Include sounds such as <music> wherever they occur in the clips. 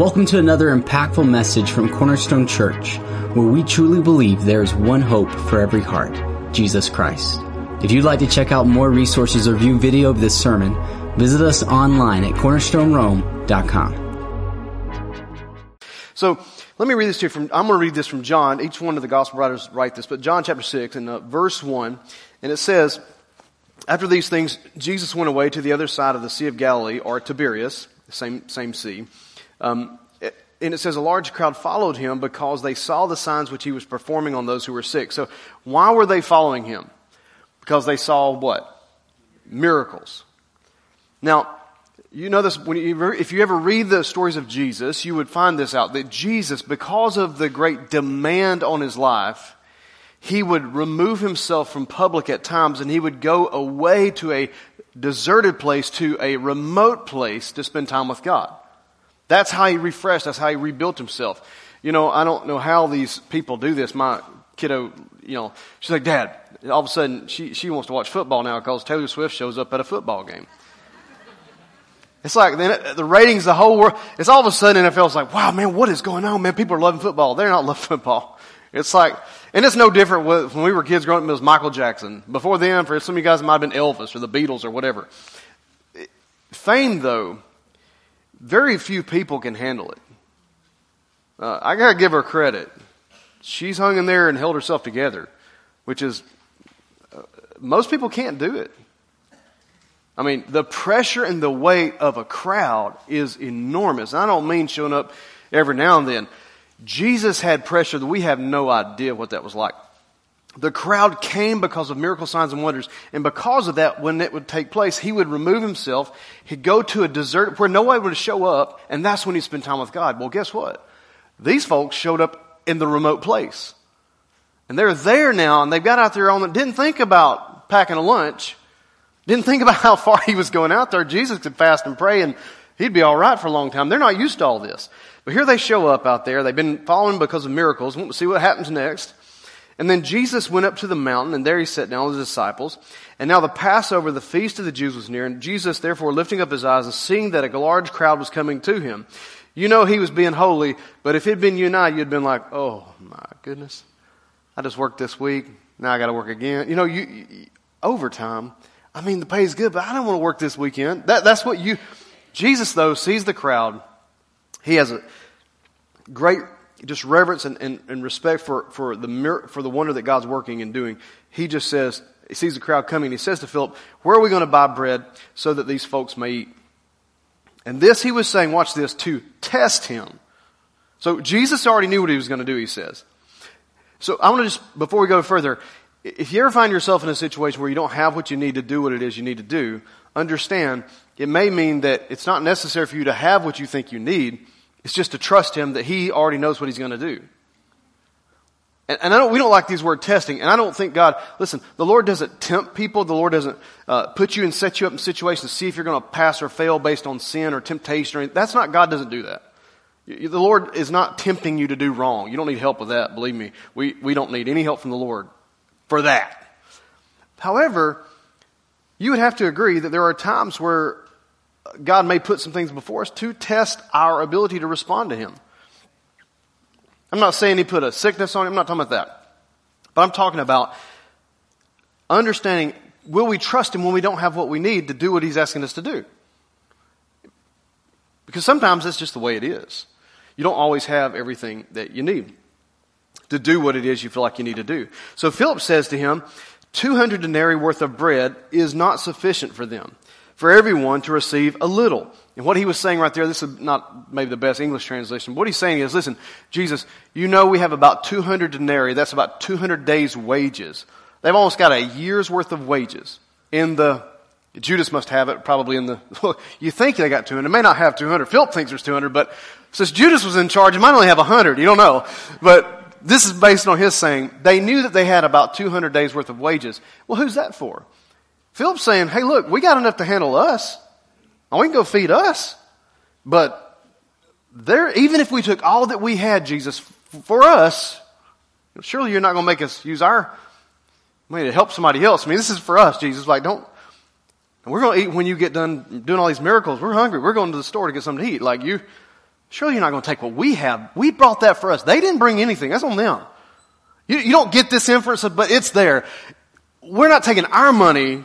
Welcome to another impactful message from Cornerstone Church, where we truly believe there is one hope for every heart Jesus Christ. If you'd like to check out more resources or view video of this sermon, visit us online at cornerstonerome.com. So let me read this to you from, I'm going to read this from John. Each one of the gospel writers write this, but John chapter 6 and uh, verse 1, and it says, After these things, Jesus went away to the other side of the Sea of Galilee, or Tiberias, the same, same sea. Um, and it says a large crowd followed him because they saw the signs which he was performing on those who were sick. So why were they following him? Because they saw what? Miracles. Now, you know this, you, if you ever read the stories of Jesus, you would find this out, that Jesus, because of the great demand on his life, he would remove himself from public at times and he would go away to a deserted place, to a remote place to spend time with God. That's how he refreshed. That's how he rebuilt himself. You know, I don't know how these people do this. My kiddo, you know, she's like, Dad, all of a sudden she, she wants to watch football now because Taylor Swift shows up at a football game. It's like then the ratings, the whole world. It's all of a sudden NFL's like, wow, man, what is going on, man? People are loving football. They're not loving <laughs> football. It's like, and it's no different with, when we were kids growing up. It was Michael Jackson. Before then, for some of you guys, it might have been Elvis or the Beatles or whatever. Fame, though, very few people can handle it. Uh, I gotta give her credit. She's hung in there and held herself together, which is, uh, most people can't do it. I mean, the pressure and the weight of a crowd is enormous. I don't mean showing up every now and then. Jesus had pressure that we have no idea what that was like. The crowd came because of miracle signs and wonders. And because of that, when it would take place, he would remove himself. He'd go to a desert where nobody would show up. And that's when he'd spend time with God. Well, guess what? These folks showed up in the remote place. And they're there now and they've got out there on it. Didn't think about packing a lunch. Didn't think <laughs> about how far he was going out there. Jesus could fast and pray and he'd be all right for a long time. They're not used to all this. But here they show up out there. They've been following because of miracles. To see what happens next. And then Jesus went up to the mountain, and there he sat down with his disciples. And now the Passover, the feast of the Jews, was near, and Jesus, therefore, lifting up his eyes and seeing that a large crowd was coming to him, you know he was being holy, but if it had been you and I, you'd been like, oh my goodness, I just worked this week, now I got to work again. You know, you, you, overtime. I mean, the pay is good, but I don't want to work this weekend. That, that's what you. Jesus though sees the crowd. He has a great just reverence and, and, and respect for, for, the, for the wonder that God's working and doing, he just says, he sees the crowd coming, he says to Philip, Where are we going to buy bread so that these folks may eat? And this he was saying, watch this, to test him. So Jesus already knew what he was going to do, he says. So I want to just, before we go further, if you ever find yourself in a situation where you don't have what you need to do what it is you need to do, understand it may mean that it's not necessary for you to have what you think you need. It's just to trust Him that He already knows what He's going to do. And, and I don't, we don't like these word testing, and I don't think God, listen, the Lord doesn't tempt people. The Lord doesn't uh, put you and set you up in situations to see if you're going to pass or fail based on sin or temptation or anything. That's not, God doesn't do that. The Lord is not tempting you to do wrong. You don't need help with that, believe me. We, we don't need any help from the Lord for that. However, you would have to agree that there are times where God may put some things before us to test our ability to respond to Him. I'm not saying He put a sickness on you. I'm not talking about that. But I'm talking about understanding will we trust Him when we don't have what we need to do what He's asking us to do? Because sometimes that's just the way it is. You don't always have everything that you need to do what it is you feel like you need to do. So Philip says to him, 200 denarii worth of bread is not sufficient for them for everyone to receive a little. And what he was saying right there, this is not maybe the best English translation. What he's saying is, listen, Jesus, you know we have about 200 denarii. That's about 200 days wages. They've almost got a year's worth of wages in the, Judas must have it probably in the, <laughs> you think they got 200. It may not have 200. Philip thinks there's 200, but since Judas was in charge, it might only have 100. You don't know. But this is based on his saying, they knew that they had about 200 days worth of wages. Well, who's that for? Philip's saying, hey, look, we got enough to handle us. Oh, we can go feed us. But there, even if we took all that we had, Jesus, for us, surely you're not going to make us use our money to help somebody else. I mean, this is for us, Jesus. Like, don't, we're going to eat when you get done doing all these miracles. We're hungry. We're going to the store to get something to eat. Like, you, Surely you're not going to take what we have. We brought that for us. They didn't bring anything. That's on them. You, you don't get this inference, but it's there. We're not taking our money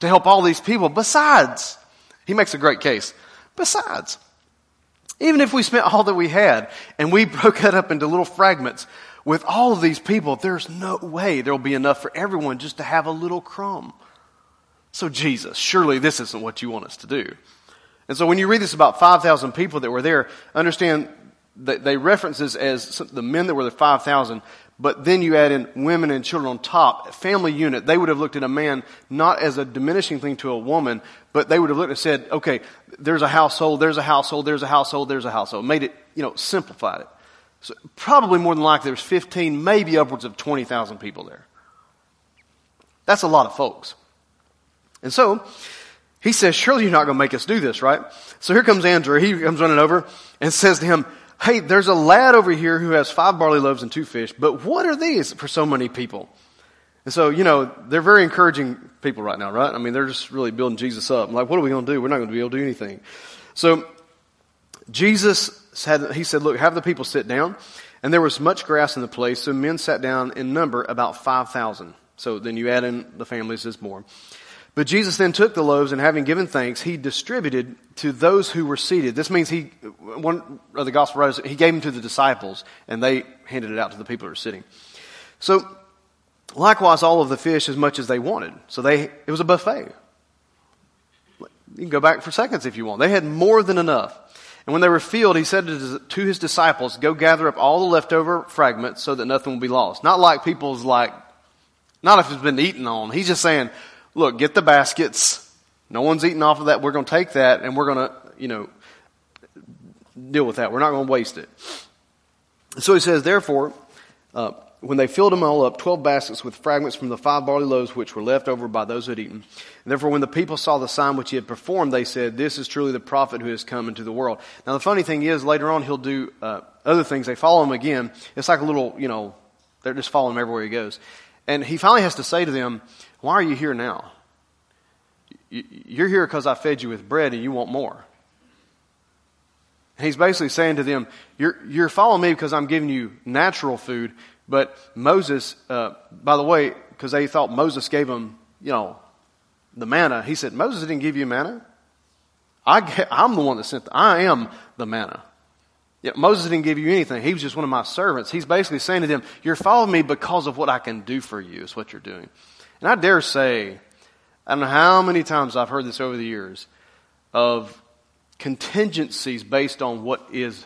to help all these people. Besides, he makes a great case. Besides, even if we spent all that we had and we <laughs> broke it up into little fragments, with all of these people, there's no way there'll be enough for everyone just to have a little crumb. So, Jesus, surely this isn't what you want us to do. And so, when you read this about 5,000 people that were there, understand that they reference this as the men that were the 5,000, but then you add in women and children on top, family unit. They would have looked at a man not as a diminishing thing to a woman, but they would have looked and said, okay, there's a household, there's a household, there's a household, there's a household. Made it, you know, simplified it. So probably more than likely there's 15, maybe upwards of 20,000 people there. That's a lot of folks. And so, he says, surely you're not going to make us do this, right? So here comes Andrew. He comes running over and says to him, hey, there's a lad over here who has five barley loaves and two fish, but what are these for so many people? And so, you know, they're very encouraging people right now, right? I mean, they're just really building Jesus up. like, what are we going to do? We're not going to be able to do anything. So, Jesus said, he said, look, have the people sit down. And there was much grass in the place, so men sat down in number about 5,000. So then you add in the families, there's more. But Jesus then took the loaves and having given thanks, he distributed to those who were seated. This means he, one of the gospel writers, he gave them to the disciples and they handed it out to the people who were sitting. So likewise all of the fish as much as they wanted. So they, it was a buffet. You can go back for seconds if you want. They had more than enough. And when they were filled, he said to his disciples, go gather up all the leftover fragments so that nothing will be lost. Not like people's like, not if it's been eaten on. He's just saying, look, get the baskets. No one's eating off of that. We're going to take that and we're going to, you know, deal with that. We're not going to waste it. So he says, therefore, uh, when they filled them all up, twelve baskets with fragments from the five barley loaves which were left over by those who had eaten. And therefore, when the people saw the sign which he had performed, they said, "This is truly the prophet who has come into the world." Now, the funny thing is, later on, he'll do uh, other things. They follow him again. It's like a little, you know, they're just following him everywhere he goes. And he finally has to say to them, "Why are you here now? You're here because I fed you with bread, and you want more." And he's basically saying to them, you're, you're following me because I'm giving you natural food, but Moses, uh, by the way, because they thought Moses gave them, you know, the manna, he said, Moses didn't give you manna. I, I'm the one that sent, the, I am the manna. Yeah, Moses didn't give you anything. He was just one of my servants. He's basically saying to them, you're following me because of what I can do for you is what you're doing. And I dare say, I don't know how many times I've heard this over the years of contingencies based on what is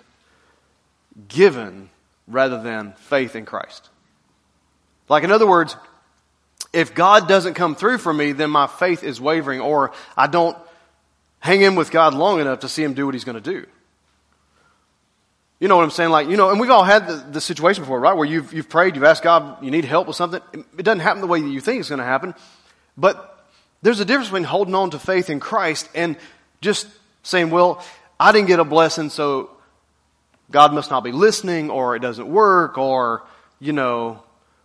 given rather than faith in Christ. Like, in other words, if God doesn't come through for me, then my faith is wavering, or I don't hang in with God long enough to see Him do what He's going to do. You know what I'm saying? Like, you know, and we've all had the, the, situation before, right? Where you've, you've prayed, you've asked God, you need help with something. It doesn't happen the way that you think it's going to happen. But there's a difference between holding on to faith in Christ and just saying, well, I didn't get a blessing, so God must not be listening, or it doesn't work, or, you know,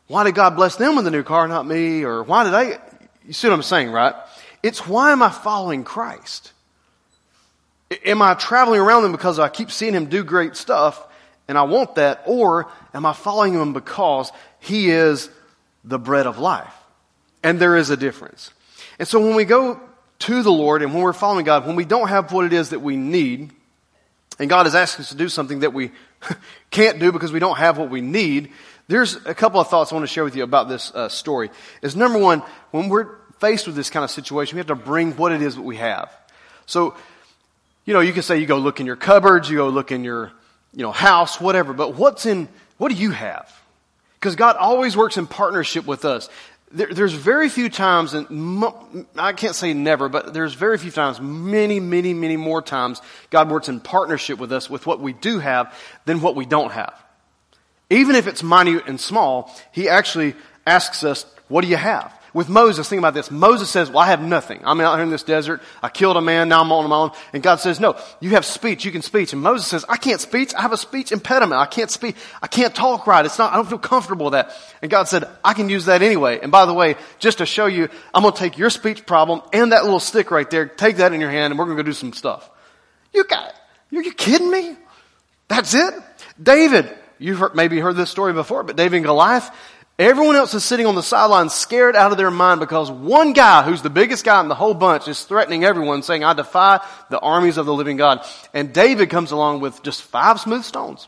why did God bless them with a new car, not me? Or why did I? You see what I'm saying, right? It's why am I following Christ? Am I traveling around him because I keep seeing him do great stuff and I want that? Or am I following him because he is the bread of life? And there is a difference. And so when we go to the Lord and when we're following God, when we don't have what it is that we need, and God is asking us to do something that we <laughs> can't do because we don't have what we need, there's a couple of thoughts I want to share with you about this uh, story. Is number one, when we're faced with this kind of situation, we have to bring what it is that we have. So, you know, you can say you go look in your cupboards, you go look in your, you know, house, whatever, but what's in, what do you have? Because God always works in partnership with us there, there's very few times, and I can't say never, but there's very few times, many, many, many more times, God works in partnership with us with what we do have than what we don't have. Even if it's minute and small, He actually asks us, what do you have? With Moses, think about this. Moses says, well, I have nothing. I'm out here in this desert. I killed a man. Now I'm on my own. And God says, no, you have speech. You can speak. And Moses says, I can't speak. I have a speech impediment. I can't speak. I can't talk right. It's not, I don't feel comfortable with that. And God said, I can use that anyway. And by the way, just to show you, I'm going to take your speech problem and that little stick right there, take that in your hand and we're going to go do some stuff. You got, are you kidding me? That's it. David, you've heard, maybe heard this story before, but David and Goliath, everyone else is sitting on the sidelines scared out of their mind because one guy who's the biggest guy in the whole bunch is threatening everyone saying, I defy the armies of the living God. And David comes along with just five smooth stones.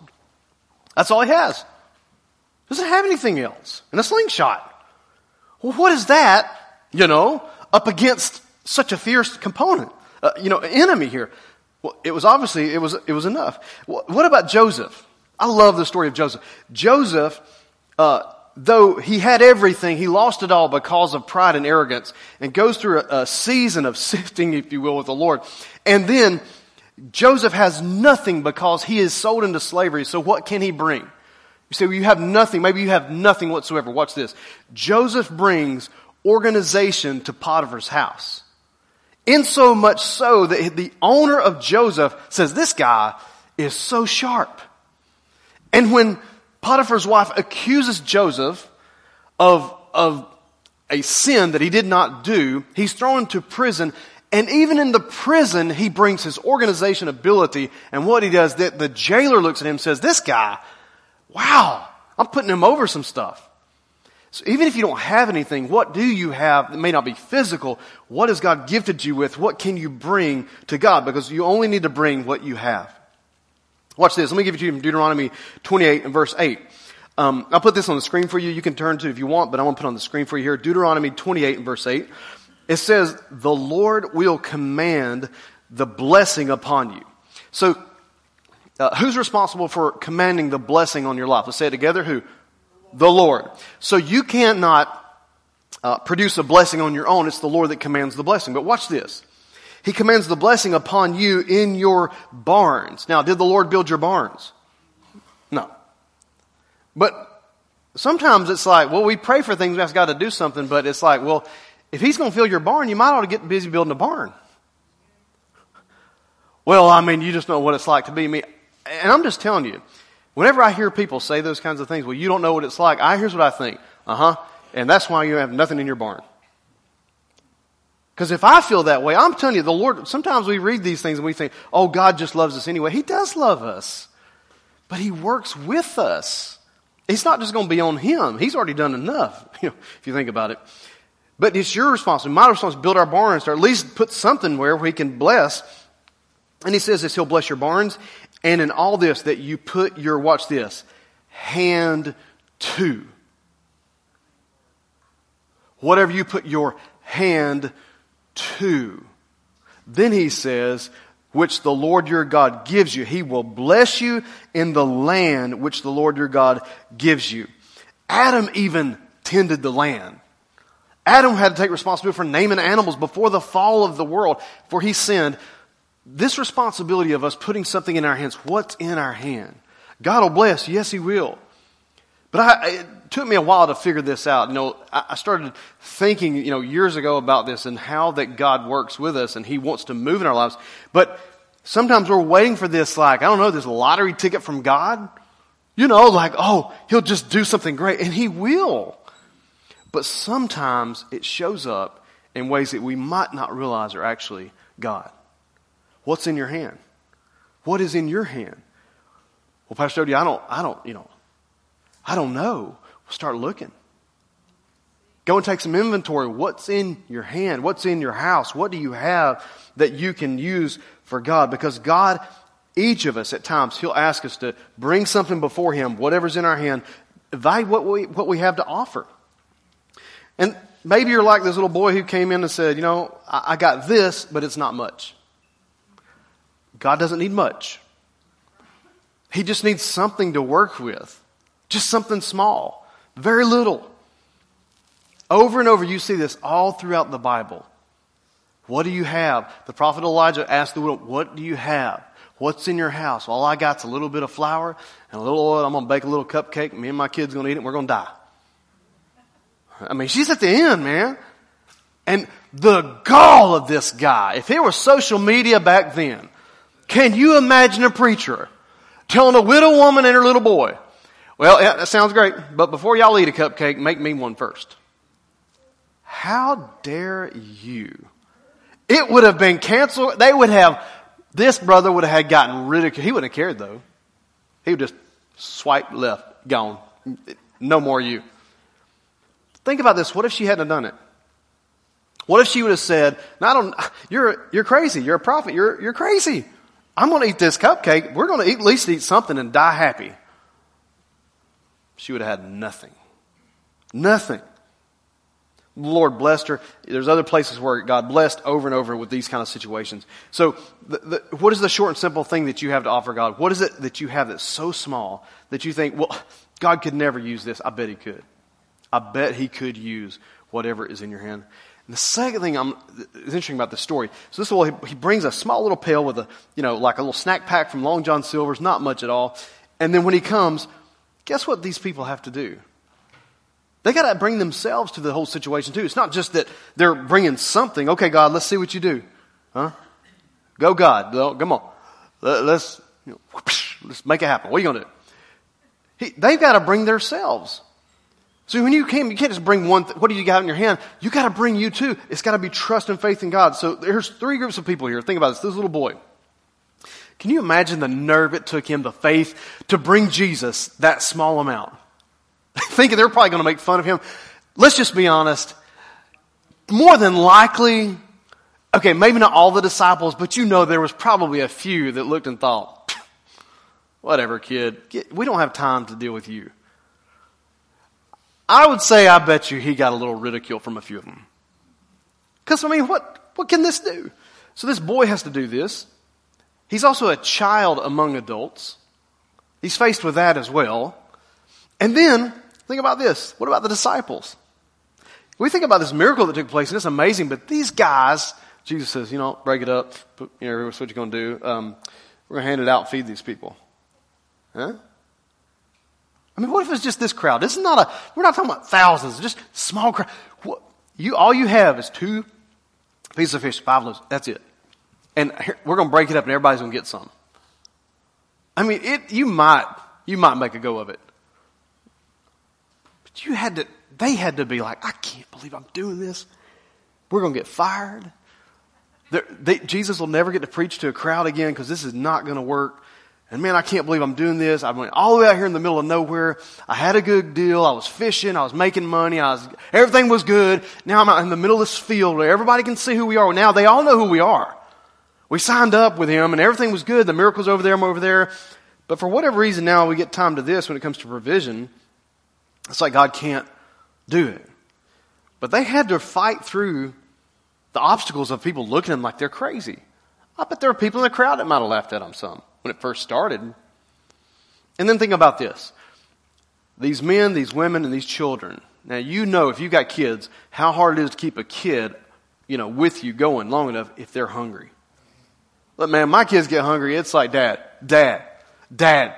That's all he has. Doesn't have anything else. And a slingshot. Well, what is that, you know, up against such a fierce component, uh, you know, enemy here? Well, it was obviously, it was, it was enough. What about Joseph? I love the story of Joseph. Joseph, uh, though he had everything, he lost it all because of pride and arrogance and goes through a, a season of <laughs> sifting, if you will, with the Lord. And then Joseph has nothing because he is sold into slavery. So what can he bring? You say, well, you have nothing. Maybe you have nothing whatsoever. Watch this. Joseph brings organization to Potiphar's house. In so much so that the owner of Joseph says, this guy is so sharp. And when Potiphar's wife accuses Joseph of, of a sin that he did not do, he's thrown into prison. And even in the prison, he brings his organization ability. And what he does, that the jailer looks at him and says, this guy, wow, I'm putting him over some stuff. So even if you don't have anything, what do you have that may not be physical? What has God gifted you with? What can you bring to God? Because you only need to bring what you have. Watch this. Let me give it to you from Deuteronomy 28 and verse 8. Um, I'll put this on the screen for you. You can turn to if you want, but I want to put on the screen for you here. Deuteronomy 28 and verse 8. It says, the Lord will command the blessing upon you. So, uh, who's responsible for commanding the blessing on your life? Let's say it together. Who? The Lord. So you cannot uh, produce a blessing on your own. It's the Lord that commands the blessing. But watch this. He commands the blessing upon you in your barns. Now, did the Lord build your barns? No. But sometimes it's like, well, we pray for things, we ask God to do something, but it's like, well, if He's going to fill your barn, you might ought to get busy building a barn. Well, I mean, you just know what it's like to be me. And I'm just telling you, whenever I hear people say those kinds of things, well, you don't know what it's like, I here's what I think. Uh huh. And that's why you have nothing in your barn. Because if I feel that way, I'm telling you, the Lord, sometimes we read these things and we think, oh, God just loves us anyway. He does love us. But He works with us. It's not just going to be on Him. He's already done enough, <laughs> you know, if you think about it. But it's your responsibility, my responsibility to build our barns, or at least put something where we can bless. And He says this, He'll bless your barns. And in all this, that you put your, watch this, hand to. Whatever you put your hand to. Then he says, which the Lord your God gives you. He will bless you in the land which the Lord your God gives you. Adam even tended the land. Adam had to take responsibility for naming animals before the fall of the world, for he sinned. This responsibility of us putting something in our hands, what's in our hand? God will bless. Yes, He will. But I, it took me a while to figure this out. You know, I started thinking, you know, years ago about this and how that God works with us and He wants to move in our lives. But sometimes we're waiting for this, like, I don't know, this lottery ticket from God. You know, like, oh, He'll just do something great. And He will. But sometimes it shows up in ways that we might not realize are actually God. What's in your hand? What is in your hand? Well, Pastor Jody, I don't, I don't, you know, I don't know. start looking. Go and take some inventory. What's in your hand? What's in your house? What do you have that you can use for God? Because God, each of us at times, He'll ask us to bring something before Him, whatever's in our hand, evaluate what we, what we have to offer. And maybe you're like this little boy who came in and said, you know, I, I got this, but it's not much. God doesn't need much. He just needs something to work with. Just something small, very little. Over and over, you see this all throughout the Bible. What do you have? The prophet Elijah asked the widow, What do you have? What's in your house? All I got's a little bit of flour and a little oil. I'm going to bake a little cupcake. Me and my kids going to eat it and we're going to die. I mean, she's at the end, man. And the gall of this guy, if it was social media back then, can you imagine a preacher telling a widow woman and her little boy, well, yeah, that sounds great, but before y'all eat a cupcake, make me one first. How dare you? It would have been canceled. They would have, this brother would have gotten ridiculed. He wouldn't have cared though. He would just swipe left, gone. No more you. Think about this. What if she hadn't done it? What if she would have said, no, I don't, you're, you're crazy. You're a prophet. You're, you're crazy. I'm going to eat this cupcake. We're going to at least eat something and die happy. She would have had nothing. Nothing. The Lord blessed her. There's other places where God blessed over and over with these kind of situations. So, the, the, what is the short and simple thing that you have to offer God? What is it that you have that's so small that you think, well, God could never use this? I bet He could. I bet He could use whatever is in your hand. And the second thing I'm, is interesting about this story. So this is he, he brings a small little pail with a, you know, like a little snack pack from Long John Silver's, not much at all. And then when he comes, guess what these people have to do? They got to bring themselves to the whole situation too. It's not just that they're bringing something. Okay, God, let's see what you do. Huh? Go, God. Come on. Let's, you know, let's make it happen. What are you going to do? He, they've got to bring themselves. So when you came, you can't just bring one. Th- what do you got in your hand? You got to bring you too. It's got to be trust and faith in God. So there's three groups of people here. Think about this. This little boy. Can you imagine the nerve it took him, the faith, to bring Jesus that small amount? <laughs> thinking they're probably going to make fun of him. Let's just be honest. More than likely, okay, maybe not all the disciples, but you know there was probably a few that looked and thought, whatever, kid, we don't have time to deal with you. I would say, I bet you he got a little ridicule from a few of them. Because, I mean, what, what can this do? So this boy has to do this. He's also a child among adults. He's faced with that as well. And then, think about this. What about the disciples? We think about this miracle that took place, and it's amazing, but these guys, Jesus says, you know, break it up. Put, you know, what you're going to do. Um, we're going to hand it out, feed these people. Huh? I mean, what if it's just this crowd? This is not a, we're not talking about thousands, just small crowd. What, you, all you have is two pieces of fish, five loaves. That's it. And we're going to break it up and everybody's going to get some. I mean, it, you might, you might make a go of it. But you had to, they had to be like, I can't believe I'm doing this. We're going to get fired. They, Jesus will never get to preach to a crowd again because this is not going to work. And man, I can't believe I'm doing this. I went all the way out here in the middle of nowhere. I had a good deal. I was fishing. I was making money. I was, everything was good. Now I'm out in the middle of this field where everybody can see who we are. Now they all know who we are. We signed up with him and everything was good. The miracle's over there. I'm over there. But for whatever reason now we get time to this when it comes to provision. It's like God can't do it. But they had to fight through the obstacles of people looking at them like they're crazy. I bet there were people in the crowd that might have laughed at them some when it first started. And then think about this. These men, these women, and these children. Now you know if you've got kids, how hard it is to keep a kid, you know, with you going long enough if they're hungry. Look, man, my kids get hungry. It's like, Dad, Dad, Dad,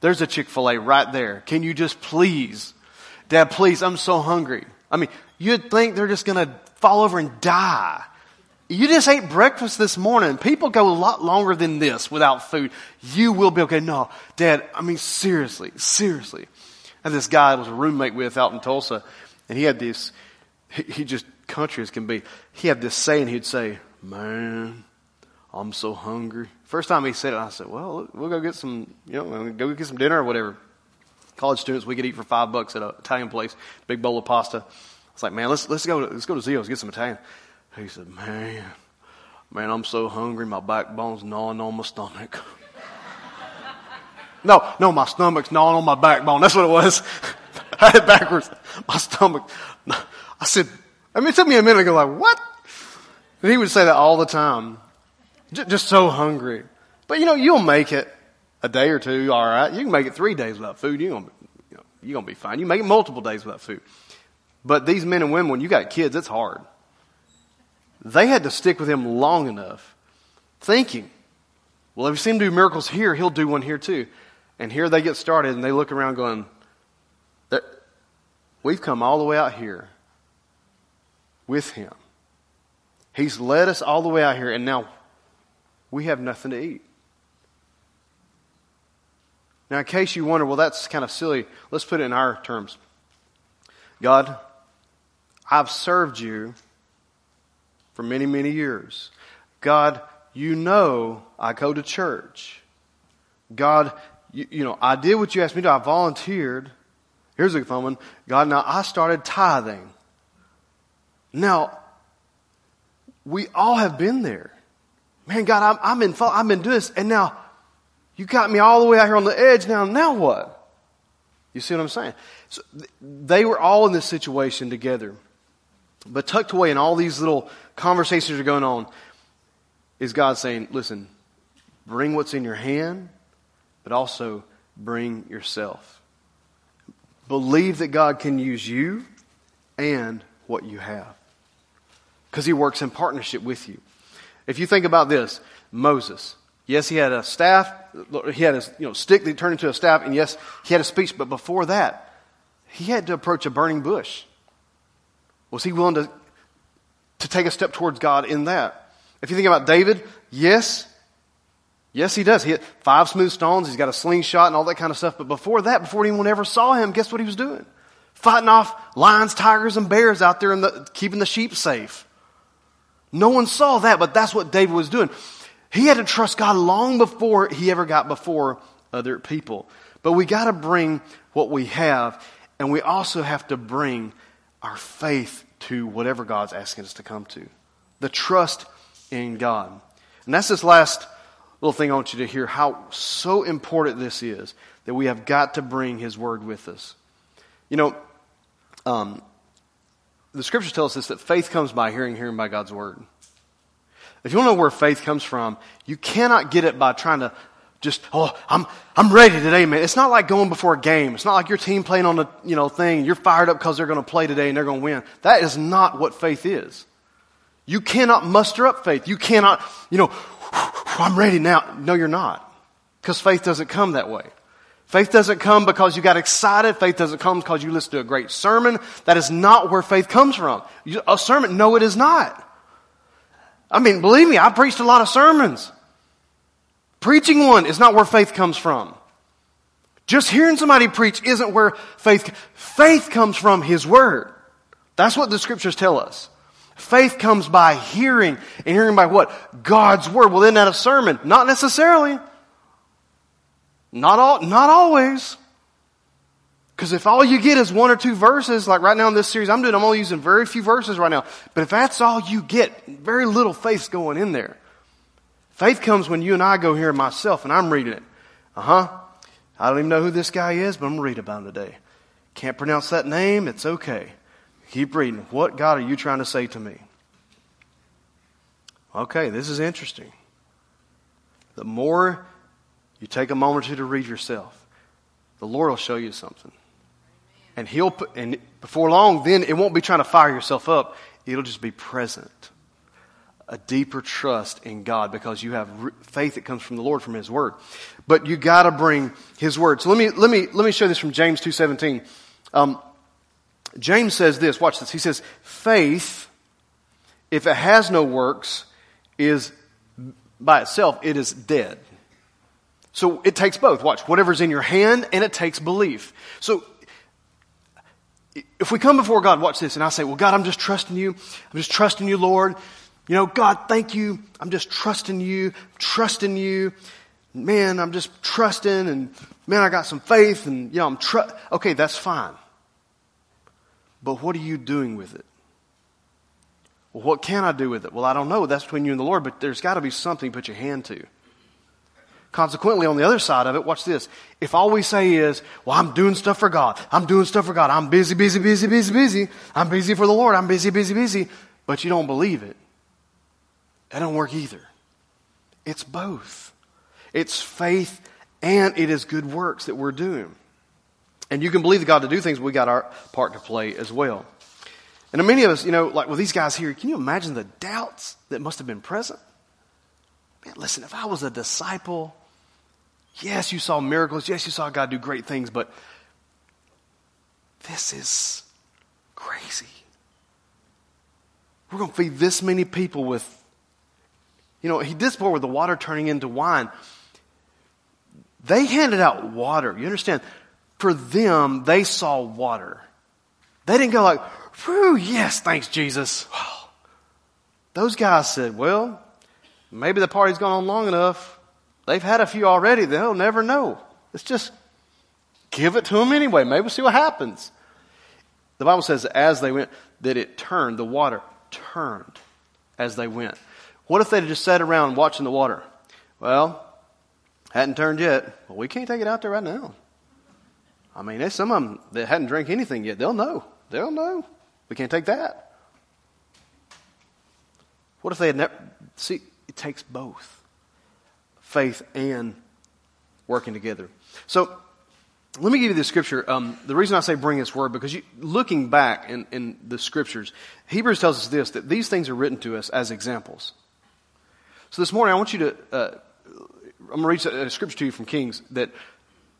there's a Chick-fil-A right there. Can you just please Dad, please, I'm so hungry. I mean, you'd think they're just going to fall over and die. You just ate breakfast this morning. People go a lot longer than this without food. You will be okay. No, Dad, I mean, seriously, seriously. And this guy I was a roommate with out in Tulsa, and he had this, he just country as can be. He had this saying he'd say, Man, I'm so hungry. First time he said it, I said, Well, we'll go get some, you know, go get some dinner or whatever college students, we could eat for five bucks at an Italian place, big bowl of pasta. It's like, man, let's, let's go, to, let's go to Zio's, get some Italian. He said, man, man, I'm so hungry, my backbone's gnawing on my stomach. <laughs> no, no, my stomach's gnawing on my backbone. That's what it was. <laughs> I had it backwards. My stomach. <laughs> I said, I mean, it took me a minute to go like, what? And he would say that all the time. Just, so hungry. But you know, you'll make it a day or two, all right. You can make it three days without food. You're gonna, you know, you're gonna be fine. You make it multiple days without food. But these men and women, when you got kids, it's hard. They had to stick with him long enough, thinking, well, if we see him do miracles here, he'll do one here too. And here they get started and they look around going, we've come all the way out here with him. He's led us all the way out here and now we have nothing to eat. Now, in case you wonder, well, that's kind of silly, let's put it in our terms. God, I've served you for many, many years. God, you know I go to church. God, you, you know, I did what you asked me to. I volunteered. Here's a fun one. God, now I started tithing. Now, we all have been there. Man, God, I'm, I'm in, I've been doing this, and now you got me all the way out here on the edge. Now, now what? You see what I'm saying? So they were all in this situation together. But tucked away in all these little conversations are going on is God saying, listen, bring what's in your hand, but also bring yourself. Believe that God can use you and what you have. Because he works in partnership with you. If you think about this, Moses, yes, he had a staff, he had a you know, stick that turned into a staff, and yes, he had a speech, but before that, he had to approach a burning bush. Was he willing to, to take a step towards God in that? If you think about David, yes, yes, he does. He had five smooth stones, he's got a slingshot and all that kind of stuff, but before that, before anyone ever saw him, guess what he was doing? Fighting off lions, tigers, and bears out there and the, keeping the sheep safe. No one saw that, but that's what David was doing. He had to trust God long before he ever got before other people. But we got to bring what we have, and we also have to bring our faith to whatever God's asking us to come to. The trust in God. And that's this last little thing I want you to hear how so important this is that we have got to bring His Word with us. You know, um, the scriptures tell us that faith comes by hearing, hearing by God's word. If you want to know where faith comes from, you cannot get it by trying to just, oh, I'm, I'm ready today, man. It's not like going before a game. It's not like your team playing on a, you know, thing. You're fired up because they're going to play today and they're going to win. That is not what faith is. You cannot muster up faith. You cannot, you know, I'm ready now. No, you're not. Because faith doesn't come that way. Faith doesn't come because you got excited. Faith doesn't come because you listened to a great sermon. That is not where faith comes from. A sermon, no, it is not. I mean, believe me, I preached a lot of sermons. Preaching one is not where faith comes from. Just hearing somebody preach isn't where faith, faith comes from His Word. That's what the scriptures tell us. Faith comes by hearing, and hearing by what? God's Word. Well, isn't that a sermon? Not necessarily. Not all, not always. Because if all you get is one or two verses, like right now in this series I'm doing, I'm only using very few verses right now. But if that's all you get, very little faith's going in there. Faith comes when you and I go here myself and I'm reading it. Uh huh. I don't even know who this guy is, but I'm going to read about him today. Can't pronounce that name. It's okay. Keep reading. What God are you trying to say to me? Okay, this is interesting. The more you take a moment or two to read yourself. The Lord will show you something. And He'll put, and before long, then it won't be trying to fire yourself up. It'll just be present. A deeper trust in God because you have faith that comes from the Lord, from His Word. But you gotta bring His Word. So let me, let me, let me show this from James 2.17. Um, James says this, watch this. He says, faith, if it has no works, is by itself, it is dead. So it takes both. Watch, whatever's in your hand and it takes belief. So if we come before God, watch this, and I say, well, God, I'm just trusting you. I'm just trusting you, Lord. You know, God, thank you. I'm just trusting you, trusting you. Man, I'm just trusting and man, I got some faith and, you know, I'm trust. Okay, that's fine. But what are you doing with it? Well, what can I do with it? Well, I don't know. That's between you and the Lord, but there's got to be something you put your hand to. Consequently, on the other side of it, watch this. If all we say is, well, I'm doing stuff for God. I'm doing stuff for God. I'm busy, busy, busy, busy, busy. I'm busy for the Lord. I'm busy, busy, busy. But you don't believe it. That don't work either. It's both. It's faith and it is good works that we're doing. And you can believe God to do things, we got our part to play as well. And many of us, you know, like with these guys here, can you imagine the doubts that must have been present? Man, listen, if I was a disciple Yes, you saw miracles. Yes, you saw God do great things, but this is crazy. We're going to feed this many people with, you know, he did before with the water turning into wine. They handed out water. You understand? For them, they saw water. They didn't go like, whew, yes, thanks, Jesus. Those guys said, well, maybe the party's gone on long enough. They've had a few already. They'll never know. Let's just give it to them anyway. Maybe we'll see what happens. The Bible says as they went, that it turned, the water turned as they went. What if they'd just sat around watching the water? Well, hadn't turned yet. Well, we can't take it out there right now. I mean, there's some of them that hadn't drank anything yet. They'll know. They'll know. We can't take that. What if they had never? See, it takes both faith and working together. So, let me give you the scripture. Um, the reason I say bring this word, because you, looking back in, in the scriptures, Hebrews tells us this that these things are written to us as examples. So this morning, I want you to, uh, I'm going to read a scripture to you from Kings that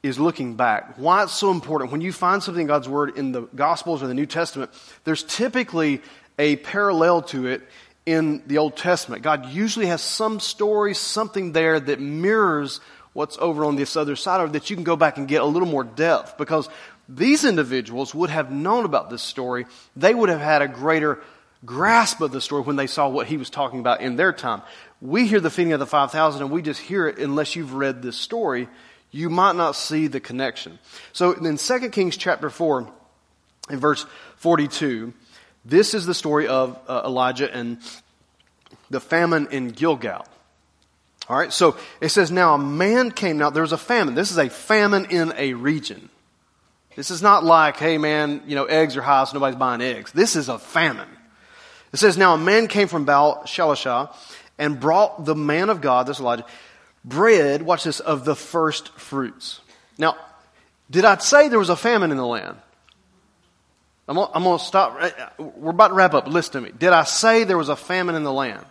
is looking back. Why it's so important. When you find something in God's Word in the Gospels or the New Testament, there's typically a parallel to it in the Old Testament. God usually has some story, something there that mirrors what's over on this other side, or that you can go back and get a little more depth because these individuals would have known about this story. They would have had a greater grasp of the story when they saw what he was talking about in their time. We hear the feeding of the 5,000 and we just hear it unless you've read this story. You might not see the connection. So in 2 Kings chapter 4, in verse 42, this is the story of uh, Elijah and the famine in Gilgal. All right, so it says, Now a man came. Now there's a famine. This is a famine in a region. This is not like, hey man, you know, eggs are high, so nobody's buying eggs. This is a famine. It says, Now a man came from Baal Shalishah and brought the man of God, this Elijah, bread, watch this, of the first fruits. Now, did I say there was a famine in the land? I'm I'm gonna stop. Eh, we're about to wrap up. Listen to me. Did I say there was a famine in the land?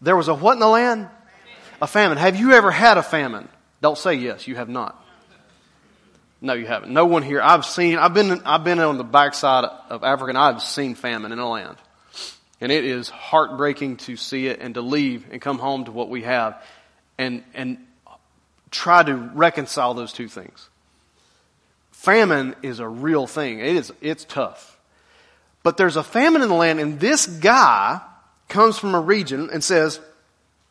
There was a what in the land? A famine. Have you ever had a famine? Don't say yes. You have not. No, you haven't. No one here. I've seen. I've been. I've been on the backside of Africa, and I've seen famine in the land, and it is heartbreaking to see it and to leave and come home to what we have, and and try to reconcile those two things. Famine is a real thing. It is. It's tough, but there's a famine in the land, and this guy comes from a region and says,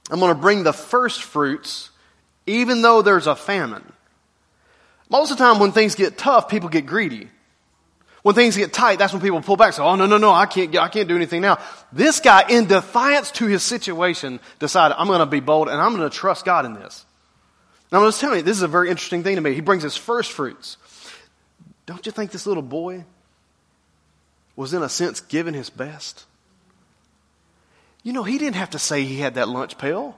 I'm going to bring the first fruits, even though there's a famine. Most of the time, when things get tough, people get greedy. When things get tight, that's when people pull back. So, oh no, no, no, I can't, I can't do anything now. This guy, in defiance to his situation, decided, I'm going to be bold and I'm going to trust God in this. Now, I'm just telling you, this is a very interesting thing to me. He brings his first fruits. Don't you think this little boy was, in a sense, giving his best? You know, he didn't have to say he had that lunch pail.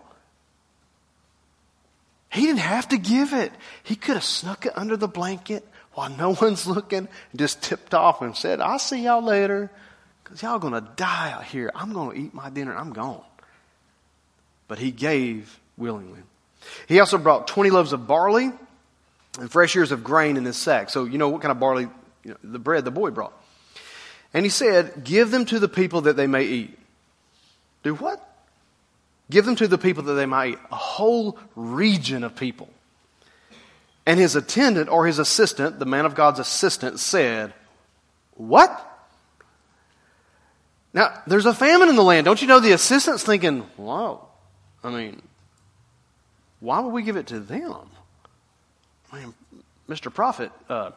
He didn't have to give it. He could have snuck it under the blanket while no <laughs> one's looking and just tipped off and said, I'll see y'all later because y'all going to die out here. I'm going to eat my dinner. I'm gone. But he gave willingly. He also brought 20 loaves of barley and fresh ears of grain in his sack. So, you know what kind of barley, you know, the bread the boy brought. And he said, Give them to the people that they may eat. Do what? Give them to the people that they might, a whole region of people. And his attendant or his assistant, the man of God's assistant, said, What? Now, there's a famine in the land. Don't you know the assistant's thinking, Whoa, I mean, why would we give it to them? I mean, Mr. Prophet, uh,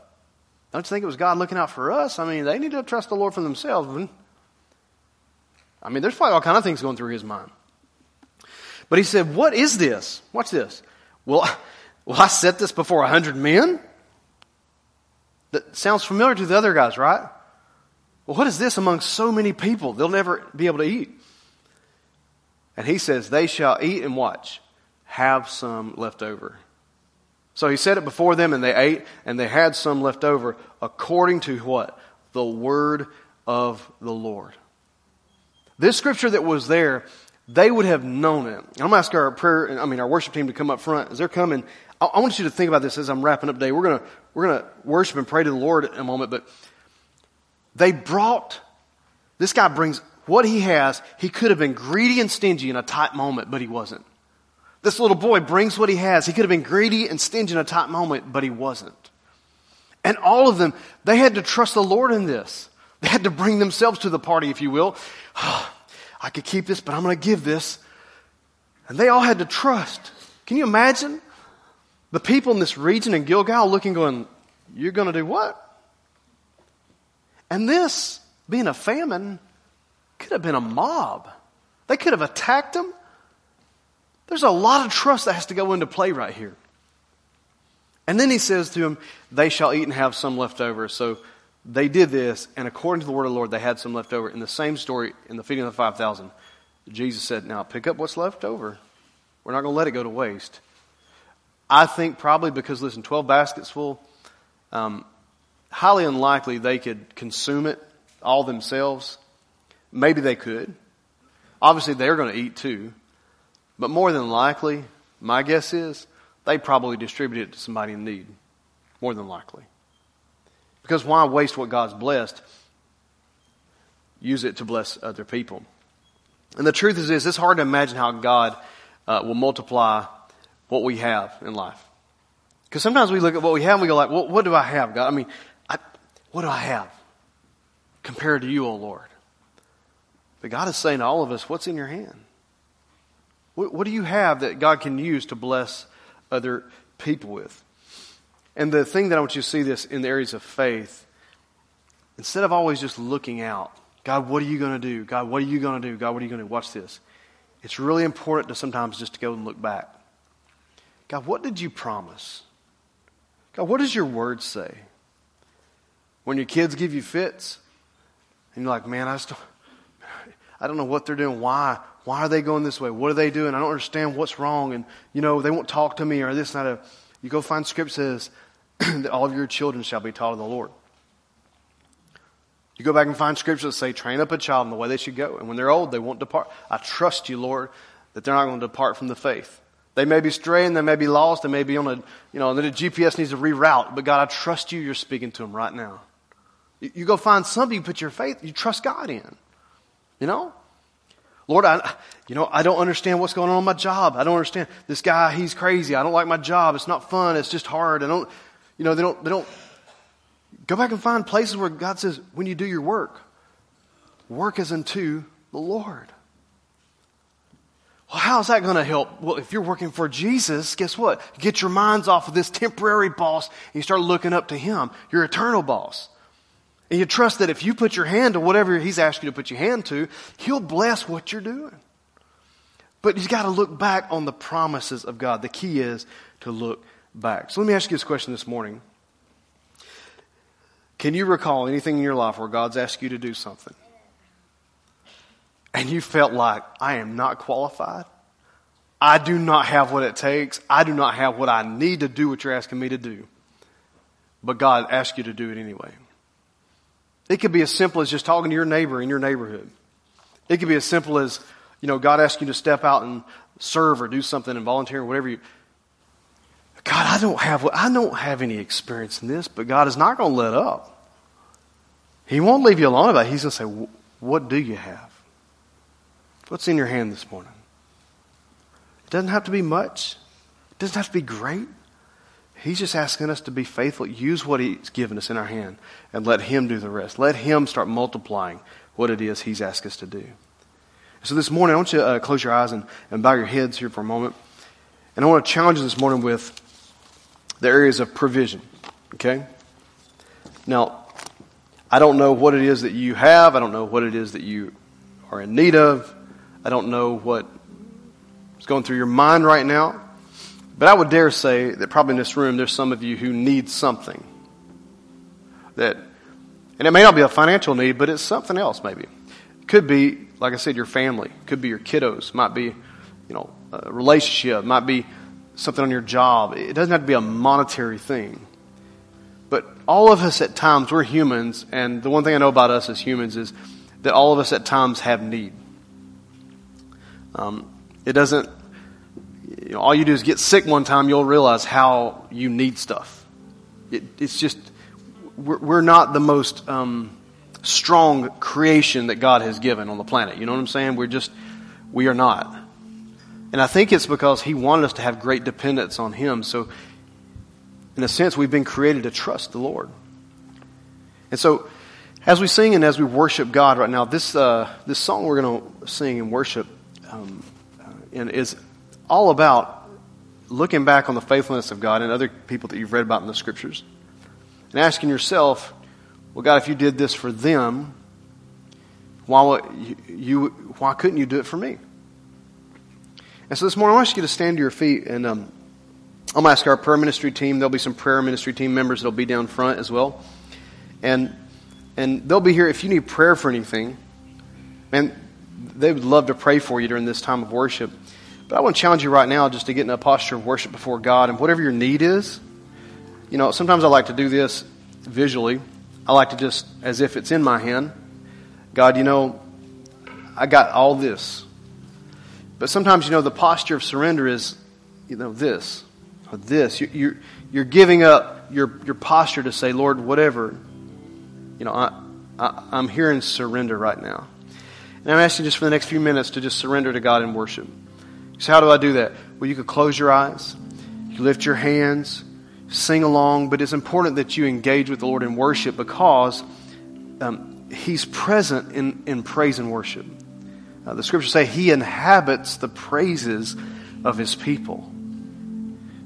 don't you think it was God looking out for us? I mean, they need to trust the Lord for themselves. I mean, there's probably all kind of things going through his mind. But he said, What is this? Watch this. Will, <laughs> will I set this before a hundred men? That sounds familiar to the other guys, right? Well, what is this among so many people? They'll never be able to eat. And he says, They shall eat and watch, have some left over. So he said it before them, and they ate, and they had some left over, according to what? The word of the Lord. This scripture that was there, they would have known it. I'm going to ask our prayer, I mean, our worship team to come up front. As they're coming, I, want you to think about this as I'm wrapping up today. We're going we're to worship and pray to the Lord in a moment, but they brought, this guy brings what he has. He could have been greedy and stingy in a tight moment, but he wasn't. This little boy brings what he has. He could have been greedy and stingy in a tight moment, but he wasn't. And all of them, they had to trust the Lord in this. They had to bring themselves to the party, if you will. <sighs> I could keep this, but I'm going to give this. And they all had to trust. Can you imagine? The people in this region in Gilgal looking, going, You're going to do what? And this, being a famine, could have been a mob. They could have attacked them. There's a lot of trust that has to go into play right here. And then he says to them, They shall eat and have some left over. So they did this, and according to the word of the Lord, they had some left over. In the same story, in the feeding of the 5,000, Jesus said, Now pick up what's left over. We're not going to let it go to waste. I think probably because, listen, 12 baskets full, um, highly unlikely they could consume it all themselves. Maybe they could. Obviously, they're going to eat too. But more than likely, my guess is they probably distributed it to somebody in need. More than likely. Because why waste what God's blessed? Use it to bless other people. And the truth is this it's hard to imagine how God uh, will multiply what we have in life. Because sometimes we look at what we have and we go like, well, what do I have, God? I mean, I, what do I have compared to you, O oh Lord? But God is saying to all of us, what's in your hand? What, what do you have that God can use to bless other people with? And the thing that I want you to see this in the areas of faith, instead of always just looking out, God, what are you going to do? God, what are you going to do? God, what are you going to do? Watch this. It's really important to sometimes just to go and look back. God, what did you promise? God, what does your word say? When your kids give you fits, and you're like, man, I don't, <laughs> I don't know what they're doing. Why? Why are they going this way? What are they doing? I don't understand what's wrong. And, you know, they won't talk to me or this, not a. You go find script says <clears throat> that all of your children shall be taught of the Lord. You go back and find scriptures that say, train up a child in the way they should go. And when they're old, they won't depart. I trust you, Lord, that they're not going to depart from the faith. They may be straying, they may be lost, they may be on a, you know, the GPS needs to reroute. But God, I trust you, you're speaking to them right now. You, you go find something you put your faith, you trust God in. You know? Lord, I, you know, I don't understand what's going on in my job. I don't understand. This guy, he's crazy. I don't like my job. It's not fun. It's just hard. I don't, you know, they don't, they don't, Go back and find places where God says, when you do your work, work is unto the Lord. Well, how's that going to help? Well, if you're working for Jesus, guess what? Get your minds off of this temporary boss and you start looking up to Him, your eternal boss. And you trust that if you put your hand to whatever He's asked you to put your hand to, He'll bless what you're doing. But you've got to look back on the promises of God. The key is to look back. So let me ask you this question this morning. Can you recall anything in your life where God's asked you to do something? And you felt like, I am not qualified. I do not have what it takes. I do not have what I need to do what you're asking me to do. But God asked you to do it anyway. It could be as simple as just talking to your neighbor in your neighborhood. It could be as simple as, you know, God asked you to step out and serve or do something and volunteer, or whatever you. God, I don't have I don't have any experience in this, but God is not going to let up. He won't leave you alone about it. He's going to say, "What do you have? What's in your hand this morning?" It doesn't have to be much. It doesn't have to be great. He's just asking us to be faithful, use what He's given us in our hand, and let Him do the rest. Let Him start multiplying what it is He's asked us to do. So this morning, I want you to uh, close your eyes and, and bow your heads here for a moment. And I want to challenge you this morning with the areas of provision. Okay? Now, I don't know what it is that you have. I don't know what it is that you are in need of. I don't know what is going through your mind right now. But I would dare say that probably in this room there's some of you who need something. That, and it may not be a financial need, but it's something else maybe. It could be, like I said, your family. It could be your kiddos. It might be, you know, a relationship. It might be something on your job. It doesn't have to be a monetary thing. But all of us at times, we're humans, and the one thing I know about us as humans is that all of us at times have need. Um, it doesn't, you know, all you do is get sick one time, you'll realize how you need stuff. It, it's just, we're, we're, not the most um, strong creation that God has given on the planet. You know what I'm saying? We're just, we are not. And I think it's because He wanted us to have great dependence on Him. So, in a sense, we've been created to trust the Lord. And so, as we sing and as we worship God right now, this, uh, this song we're going to sing and worship um, uh, and is all about looking back on the faithfulness of God and other people that you've read about in the scriptures and asking yourself, well, God, if you did this for them, why, you, why couldn't you do it for me? And so this morning, I want you to stand to your feet and um, I'm going to ask our prayer ministry team. There'll be some prayer ministry team members that'll be down front as well. And, and they'll be here if you need prayer for anything. Man, they would love to pray for you during this time of worship. But I want to challenge you right now just to get in a posture of worship before God and whatever your need is. You know, sometimes I like to do this visually. I like to just, as if it's in my hand, God, you know, I got all this. But sometimes, you know, the posture of surrender is, you know, this, or this. You're, you're giving up your, your posture to say, Lord, whatever, you know, I, I, I'm here in surrender right now. And I'm asking just for the next few minutes to just surrender to God in worship. So, how do I do that? Well, you could close your eyes, you lift your hands, sing along, but it's important that you engage with the Lord in worship because um, He's present in, in praise and worship. Uh, the scriptures say He inhabits the praises of His people.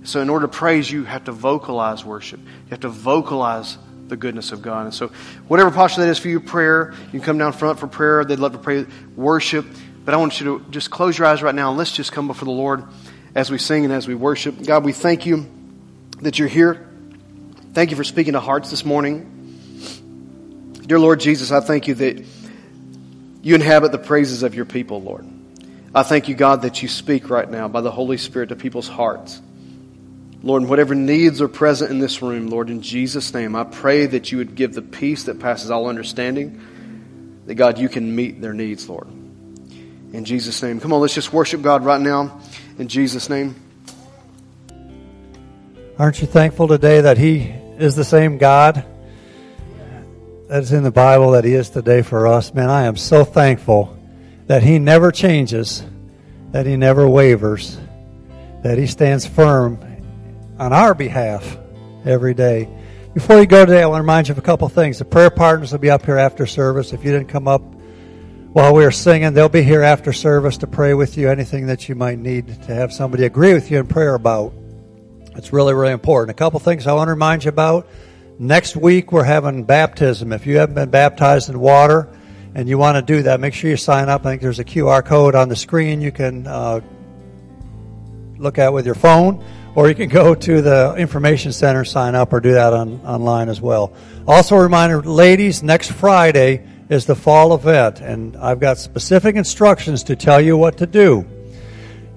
So, in order to praise, you have to vocalize worship. You have to vocalize the goodness of God. And so, whatever posture that is for you, prayer, you can come down front for prayer. They'd love to pray worship. But I want you to just close your eyes right now and let's just come before the Lord as we sing and as we worship. God, we thank you that you're here. Thank you for speaking to hearts this morning. Dear Lord Jesus, I thank you that you inhabit the praises of your people, Lord. I thank you, God, that you speak right now by the Holy Spirit to people's hearts. Lord, whatever needs are present in this room, Lord, in Jesus' name, I pray that you would give the peace that passes all understanding, that God, you can meet their needs, Lord. In Jesus' name. Come on, let's just worship God right now. In Jesus' name. Aren't you thankful today that He is the same God that is in the Bible that He is today for us? Man, I am so thankful that He never changes, that He never wavers, that He stands firm on our behalf every day. Before you go today, I want to remind you of a couple things. The prayer partners will be up here after service. If you didn't come up while we are singing, they'll be here after service to pray with you. Anything that you might need to have somebody agree with you in prayer about. It's really, really important. A couple things I want to remind you about. Next week, we're having baptism. If you haven't been baptized in water and you want to do that, make sure you sign up. I think there's a QR code on the screen you can uh, look at with your phone, or you can go to the information center, sign up, or do that on, online as well. Also, a reminder, ladies, next Friday, is the fall event, and I've got specific instructions to tell you what to do.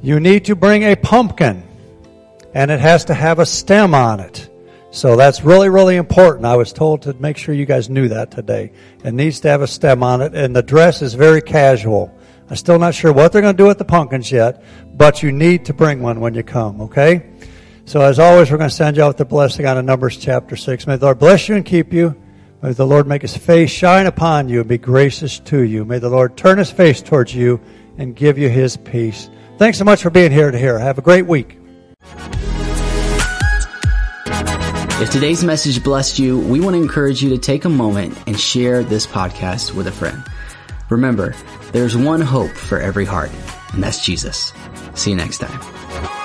You need to bring a pumpkin, and it has to have a stem on it. So that's really, really important. I was told to make sure you guys knew that today. It needs to have a stem on it, and the dress is very casual. I'm still not sure what they're going to do with the pumpkins yet, but you need to bring one when you come, okay? So as always, we're going to send you out with the blessing out of Numbers chapter 6. May the Lord bless you and keep you. May the Lord make his face shine upon you and be gracious to you. May the Lord turn his face towards you and give you his peace. Thanks so much for being here to hear. Have a great week. If today's message blessed you, we want to encourage you to take a moment and share this podcast with a friend. Remember, there's one hope for every heart, and that's Jesus. See you next time.